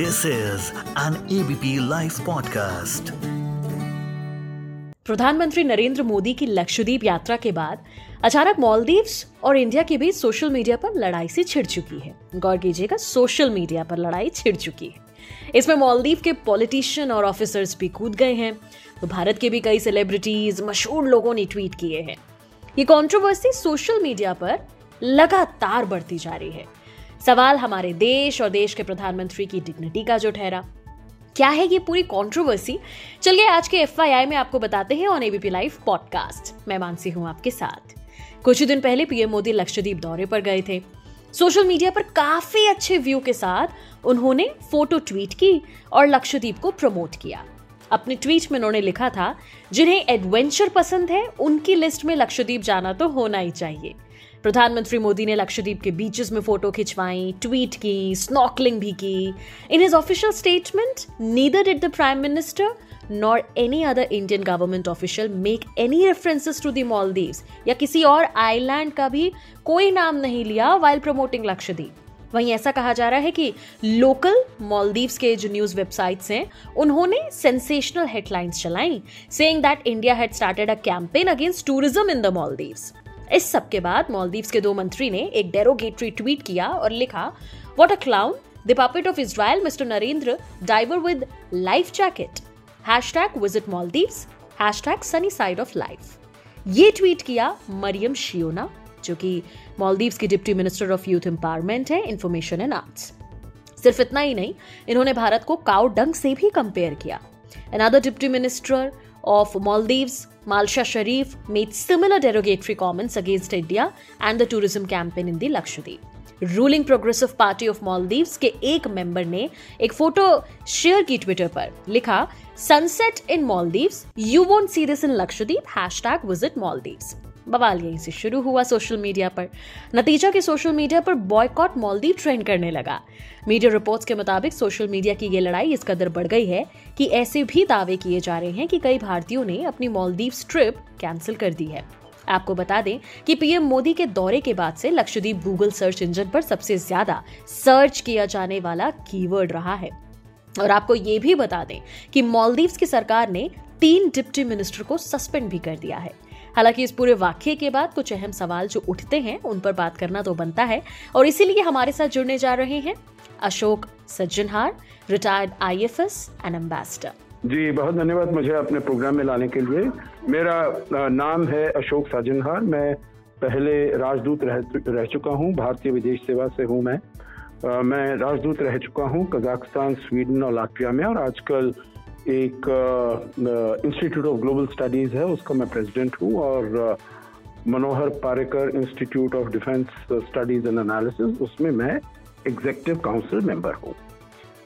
This is an ABP live podcast प्रधानमंत्री नरेंद्र मोदी की लक्षद्वीप यात्रा के बाद अचानक मालदीव्स और इंडिया के बीच सोशल मीडिया पर लड़ाई सी छिड़ चुकी है। गौर कीजिएगा, सोशल मीडिया पर लड़ाई छिड़ चुकी है। इसमें मालदीव के पॉलिटिशियन और ऑफिसर्स भी कूद गए हैं। तो भारत के भी कई सेलिब्रिटीज मशहूर लोगों ने ट्वीट किए हैं। ये कंट्रोवर्सी सोशल मीडिया पर लगातार बढ़ती जा रही है। सवाल हमारे देश और देश के प्रधानमंत्री की डिग्निटी का जो ठहरा। क्या है ये पूरी कंट्रोवर्सी चलिए आज के एफ़ में आपको बताते हैं ऑन एबीपी लाइव पॉडकास्ट मैं मानसी हूँ आपके साथ। कुछ ही दिन पहले पीएम मोदी लक्षद्वीप दौरे पर गए थे। सोशल मीडिया पर काफ़ी अच्छे व्यू के साथ उन्होंने फ़ोटो ट्वीट की और लक्षद्वीप को प्रमोट किया। अपने ट्वीट में उन्होंने लिखा था, जिन्हें एडवेंचर पसंद है, उनकी लिस्ट में लक्षद्वीप जाना तो होना ही चाहिए। प्रधानमंत्री मोदी ने लक्षद्वीप के बीचेस में फ़ोटो खिंचवाई ट्वीट की स्नॉकलिंग भी की। In his official statement neither did the prime minister nor any other Indian government official make any references to the Maldives या किसी और आइलैंड का भी कोई नाम नहीं लिया वाइल प्रमोटिंग लक्षद्वीप। वहीं ऐसा कहा जा रहा है कि लोकल मॉलदीव्स के जो न्यूज़ वेबसाइट्स हैं, उन्होंने सेंसेशनल हेडलाइंस चलाई saying that India had started a campaign against tourism in the Maldives इस सब के बाद मालदीव्स के दो मंत्री ने एक डेरोगेटरी ट्वीट किया और लिखा what a clown the of Israel Mr Narendra diver with life jacket hash tag visit Maldives hash tag sunny side of life ये ट्वीट किया मरियम शियोना जो कि मालदीव्स की deputy minister of youth empowerment है इंफॉर्मेशन एंड आर्ट्स सिर्फ़ इतना ही नहीं इन्होंने भारत को काउ डंग से भी कंपेयर किया। Another deputy minister of Maldives, Malsha Sharif, made similar derogatory comments against India and the tourism campaign in the Lakshadweep. Ruling progressive party of Maldives के एक मेंबर ने एक फ़ोटो शेयर की Twitter पर लिखा sunset in Maldives you won't see this in Lakshadweep hashtag visit Maldives बवाल यहीं से शुरू हुआ सोशल मीडिया पर। नतीजा कि सोशल मीडिया पर बॉयकॉट मॉलदीव ट्रेंड करने लगा। मीडिया रिपोर्ट्स के मुताबिक सोशल मीडिया की ये लड़ाई इस कदर बढ़ गई है कि ऐसे भी दावे किए जा रहे हैं कि कई भारतीयों ने अपनी मॉलदीव ट्रिप कैंसिल कर दी है। आपको बता दें कि पीएम मोदी के दौरे के बाद से लक्षद्वीप गूगल सर्च इंजन पर सबसे ज़्यादा सर्च किया जाने वाला कीवर्ड रहा है। और आपको ये भी बता दें कि मालदीव्स की सरकार ने तीन डिप्टी मिनिस्टर को सस्पेंड भी कर दिया है। हालाँकि इस पूरे वाक्य के बाद कुछ अहम सवाल जो उठते हैं उन पर बात करना तो बनता है और इसीलिए हमारे साथ जुड़ने जा रहे हैं Ashok Sajjanhar retired I F S and ambassador ji बहुत धन्यवाद मुझे अपने प्रोग्राम में लाने के लिए। मेरा नाम है अशोक साजनहार मैं पहले राजदूत रह, रह चुका हूँ भारतीय विदेश सेवा से हूँ मैं। आ, मैं राजदूत रह चुका हूँ कजाकिस्तान स्वीडन और लाटविया में और आजकल एक इंस्टीट्यूट ऑफ़ ग्लोबल स्टडीज़ है, उसका मैं प्रेसिडेंट हूँ और Manohar Parrikar institute of defence studies and analysis उसमें मैं एग्जेक्टिव काउंसिल मेंबर हूँ।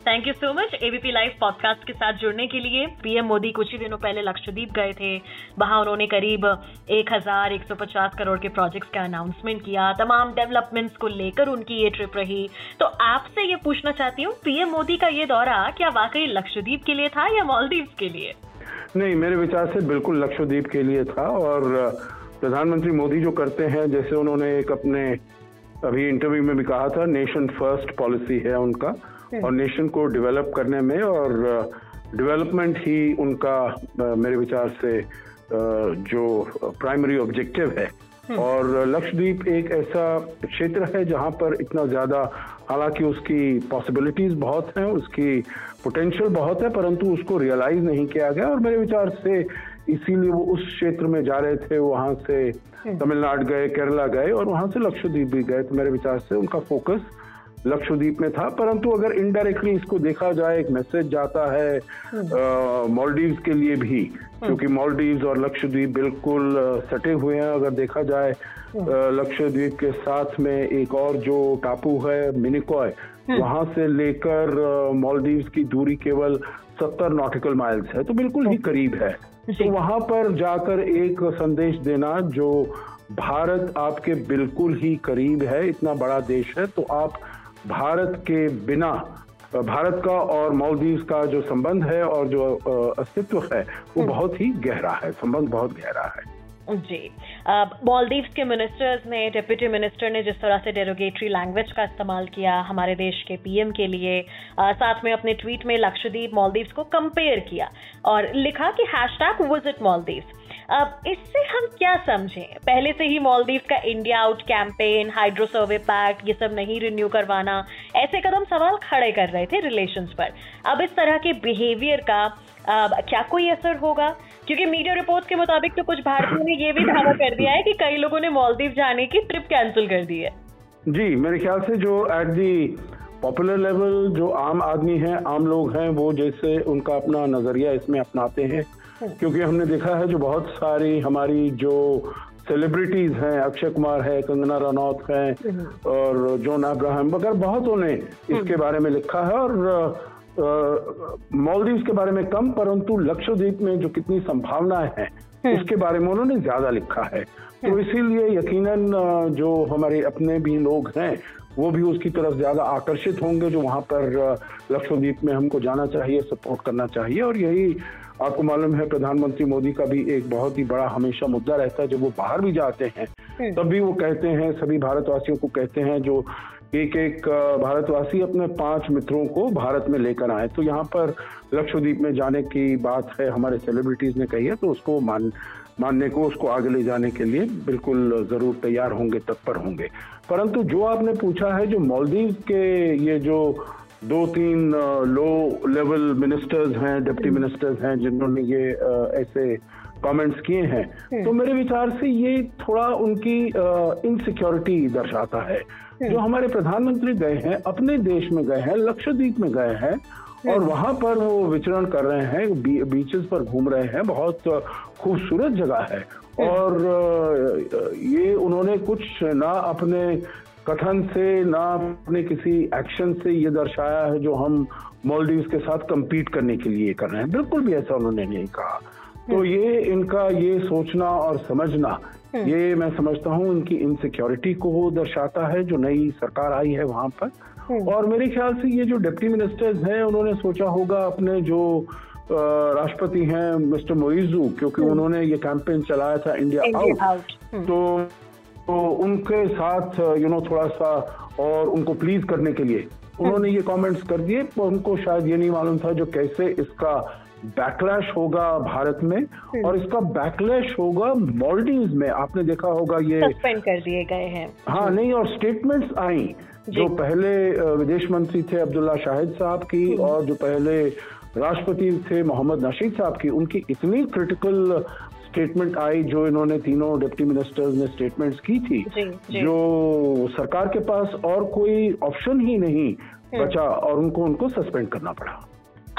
Thank you so much ABP live podcast के साथ जुड़ने के लिए। पीएम मोदी कुछ ही दिनों पहले लक्षद्वीप गए थे। वहाँ उन्होंने करीब एक हज़ार एक सौ पचास करोड़ के प्रोजेक्ट्स का अनाउंसमेंट किया। तमाम डेवलपमेंट्स को लेकर उनकी ये ट्रिप रही। तो आपसे ये पूछना चाहती हूँ पीएम मोदी का ये दौरा क्या वाकई लक्षद्वीप के लिए था या मालदीव के लिए? नहीं, मेरे विचार से बिल्कुल लक्षद्वीप के लिए था और प्रधानमंत्री मोदी जो करते हैं, जैसे उन्होंने एक अपने, अभी इंटरव्यू में भी कहा था नेशन फ़र्स्ट पॉलिसी है उनका। और नेशन को डेवलप करने में और डेवलपमेंट ही उनका मेरे विचार से जो प्राइमरी ऑब्जेक्टिव है हम्म। और लक्षद्वीप एक ऐसा क्षेत्र है जहाँ पर इतना ज़्यादा हालाँकि उसकी पॉसिबिलिटीज बहुत हैं उसकी पोटेंशियल बहुत है परंतु उसको रियलाइज़ नहीं किया गया और मेरे विचार से इसीलिए वो उस क्षेत्र में जा रहे थे वहाँ से हम्म। तमिलनाडु गए केरला गए और वहाँ से लक्षद्वीप भी गए तो मेरे विचार से उनका फोकस लक्षद्वीप में था परंतु अगर इनडायरेक्टली इसको देखा जाए एक मैसेज जाता है मॉलडीव्स के लिए भी क्योंकि मॉलडीव्स और लक्षद्वीप बिल्कुल सटे हुए हैं अगर देखा जाए लक्षद्वीप के साथ में एक और जो टापू है मिनिकॉय वहाँ से लेकर मॉलडीव्स की दूरी केवल सत्तर नॉटिकल माइल्स है तो बिल्कुल ही करीब है। तो वहाँ पर जाकर एक संदेश देना जो भारत आपके बिल्कुल ही करीब है इतना बड़ा देश है तो आप भारत के बिना भारत का और मालदीव का जो संबंध है और जो अस्तित्व है वो हम्म। बहुत ही गहरा है संबंध बहुत गहरा है। जी। मॉलदीव्स के मिनिस्टर्स ने डिप्यूटी मिनिस्टर ने जिस तरह से डेरोगेटरी लैंग्वेज का इस्तेमाल किया हमारे देश के पीएम के लिए आ, साथ में अपने ट्वीट में लक्षद्वीप मॉलदीव्स को कंपेयर किया और लिखा कि हैशटैग विज़िट मॉलदीव्स। अब इससे हम क्या समझें? पहले से ही मॉलदीव्स का India out campaign hydro survey pact ये सब नहीं रिन्यू करवाना ऐसे कदम सवाल खड़े कर रहे थे रिलेशंस पर। अब इस तरह के बिहेवियर का आ, क्या कोई असर होगा? क्योंकि मीडिया रिपोर्ट्स के मुताबिक तो कुछ भारतीयों ने ये भी दावा कर दिया है कि कई लोगों ने मालदीव जाने की ट्रिप कैंसिल कर दी है। जी मेरे ख्याल से जो एट दी पॉपुलर लेवल जो आम आदमी हैं आम लोग हैं वो जैसे उनका अपना नज़रिया इसमें अपनाते हैं। क्योंकि हमने देखा है जो बहुत सारी हमारी जो सेलिब्रिटीज हैं अक्षय कुमार है कंगना रनौत हैं हम्म। और जॉन अब्राहम वगैरह बहुतों ने इसके हम्म। बारे में लिखा है और मॉलदीव के बारे में कम परंतु लक्षद्वीप में जो कितनी संभावनाएँ हैं। उसके बारे में उन्होंने ज़्यादा लिखा है तो। इसीलिए यकीनन जो हमारे अपने भी लोग हैं वो भी उसकी तरफ़ ज़्यादा आकर्षित होंगे जो वहाँ पर लक्षद्वीप में हमको जाना चाहिए सपोर्ट करना चाहिए और यही आपको मालूम है प्रधानमंत्री मोदी का भी एक बहुत ही बड़ा हमेशा मुद्दा रहता है जब वो बाहर भी जाते हैं हम्म। तब भी वो कहते हैं सभी भारतवासियों को कहते हैं जो एक एक भारतवासी अपने पाँच मित्रों को भारत में लेकर आए तो यहाँ पर लक्षद्वीप में जाने की बात है हमारे सेलिब्रिटीज ने कही है तो उसको मान मानने को उसको आगे ले जाने के लिए बिल्कुल ज़रूर तैयार होंगे, तत्पर होंगे। परंतु जो आपने पूछा है, जो मालदीव के ये जो दो तीन लो लेवल मिनिस्टर्स हैं डिप्टी मिनिस्टर्स हैं, जिन्होंने ये ऐसे कमेंट्स किए हैं हम्म। तो मेरे विचार से ये थोड़ा उनकी इनसिक्योरिटी दर्शाता है हम्म। जो हमारे प्रधानमंत्री गए हैं अपने देश में गए हैं लक्षद्वीप में गए हैं और हम्म। वहाँ पर वो विचरण कर रहे हैं बी, बीचेस पर घूम रहे हैं बहुत खूबसूरत जगह है और ये उन्होंने कुछ ना अपने कथन से ना अपने किसी एक्शन से ये दर्शाया है जो हम मॉलडीव के साथ compete करने के लिए कर रहे हैं बिल्कुल भी ऐसा उन्होंने नहीं कहा तो हम्म। ये इनका ये सोचना और समझना हम्म। ये मैं समझता हूँ इनकी इनसिक्योरिटी को दर्शाता है जो नई सरकार आई है वहाँ पर हम्म। और मेरे ख्याल से ये जो डिप्टी मिनिस्टर्स हैं उन्होंने सोचा होगा अपने जो राष्ट्रपति हैं मिस्टर मोइजू क्योंकि उन्होंने ये कैंपेन चलाया था इंडिया आउट तो तो उनके साथ यू नो थोड़ा सा और उनको प्लीज़ करने के लिए उन्होंने ये कमेंट्स कर दिए उनको शायद ये नहीं मालूम था जो कैसे इसका बैकलैश होगा भारत में हम्म। और इसका बैकलैश होगा मॉलडीव में आपने देखा होगा ये सस्पेंड कर दिए गए हैं हाँ नहीं और स्टेटमेंट्स आई जो पहले विदेश मंत्री थे अब्दुल्ला शाहिद साहब की हम्म। और जो पहले राष्ट्रपति थे मोहम्मद नशीद साहब की उनकी इतनी क्रिटिकल स्टेटमेंट आई जो इन्होंने तीनों डिप्टी मिनिस्टर्स ने स्टेटमेंट्स की थी जी, जी. जो सरकार के पास और कोई ऑप्शन ही नहीं हम्म। बचा और उनको उनको सस्पेंड करना पड़ा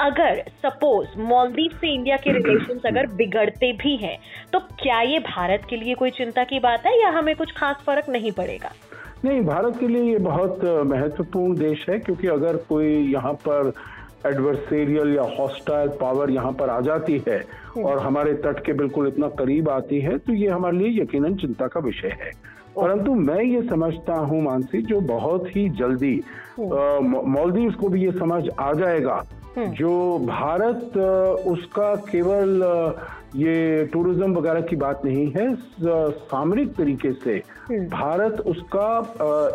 अगर सपोज़ मालदीव से इंडिया के रिलेशंस अगर बिगड़ते भी हैं तो क्या ये भारत के लिए कोई चिंता की बात है या हमें कुछ खास फ़र्क नहीं पड़ेगा नहीं, भारत के लिए ये बहुत महत्वपूर्ण देश है, क्योंकि अगर कोई यहाँ पर एडवर्सेरियल या हॉस्टाइल पावर यहाँ पर आ जाती है। और हमारे तट के बिल्कुल इतना करीब आती है तो ये हमारे लिए यकीनन चिंता का विषय है परंतु मैं ये समझता हूँ, मानसी, जो बहुत ही जल्दी मालदीव। को भी ये समझ आ जाएगा। जो भारत उसका केवल ये टूरिज़्म वगैरह की बात नहीं है सामरिक तरीके से हम्म। भारत उसका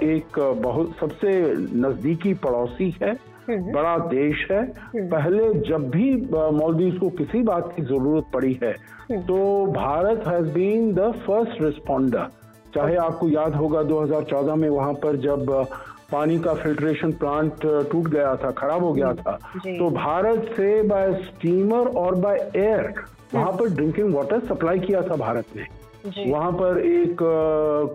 एक बहुत सबसे नजदीकी पड़ोसी है हम्म। बड़ा देश है। पहले जब भी मालदीव को किसी बात की ज़रूरत पड़ी है तो Bharat has been the first responder चाहे आपको याद होगा 2014 में वहाँ पर जब पानी का फिल्ट्रेशन प्लांट टूट गया था खराब हो गया था। तो भारत से बाय स्टीमर और बाय एयर वहाँ पर ड्रिंकिंग वाटर सप्लाई किया था भारत ने। वहाँ पर एक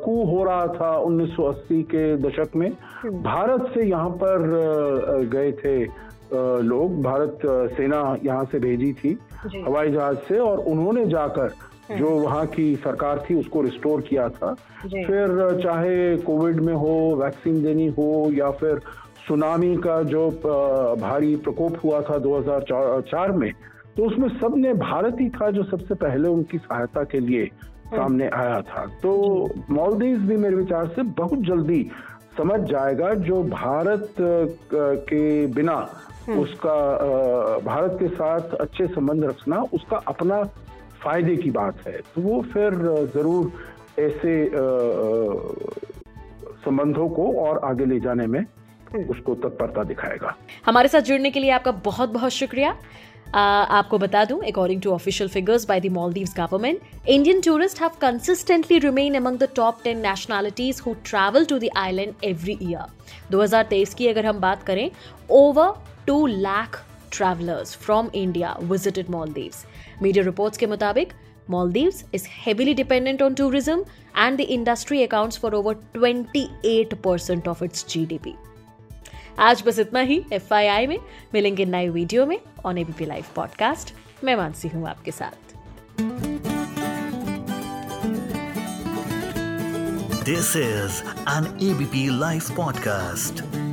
कू हो रहा था 1980 के दशक में। हम्म। भारत से यहाँ पर गए थे लोग। भारत सेना यहाँ से भेजी थी हवाई जहाज़ से और उन्होंने जाकर हम्म। जो वहाँ की सरकार थी उसको रिस्टोर किया था। फिर चाहे कोविड में हो वैक्सीन देनी हो या फिर सुनामी का जो भारी प्रकोप हुआ था 2004 में तो उसमें सबने भारत ही था जो सबसे पहले उनकी सहायता के लिए हम्म। सामने आया था। तो मालदीव भी मेरे विचार से बहुत जल्दी समझ जाएगा जो भारत के बिना हम्म। उसका भारत के साथ अच्छे संबंध रखना उसका अपना फ़ायदे की बात है तो वो फिर ज़रूर ऐसे संबंधों को और आगे ले जाने में उसको तत्परता दिखाएगा। हमारे साथ जुड़ने के लिए आपका बहुत बहुत शुक्रिया। Uh, आपको बता दूँ according to official figures by the Maldives government Indian tourist have consistently remain among the top ten nationalities who travel to the island every year 2023 की अगर हम बात करें over two lakh travelers from India visited Maldives. Media reports के मुताबिक Maldives is heavily dependent on tourism and the industry accounts for over 28 percent of its GDP आज बस इतना ही एफआईआई में। मिलेंगे नए वीडियो में ऑन एबीपी लाइव पॉडकास्ट मैं मानसी हूँ आपके साथ। This is an ABP live podcast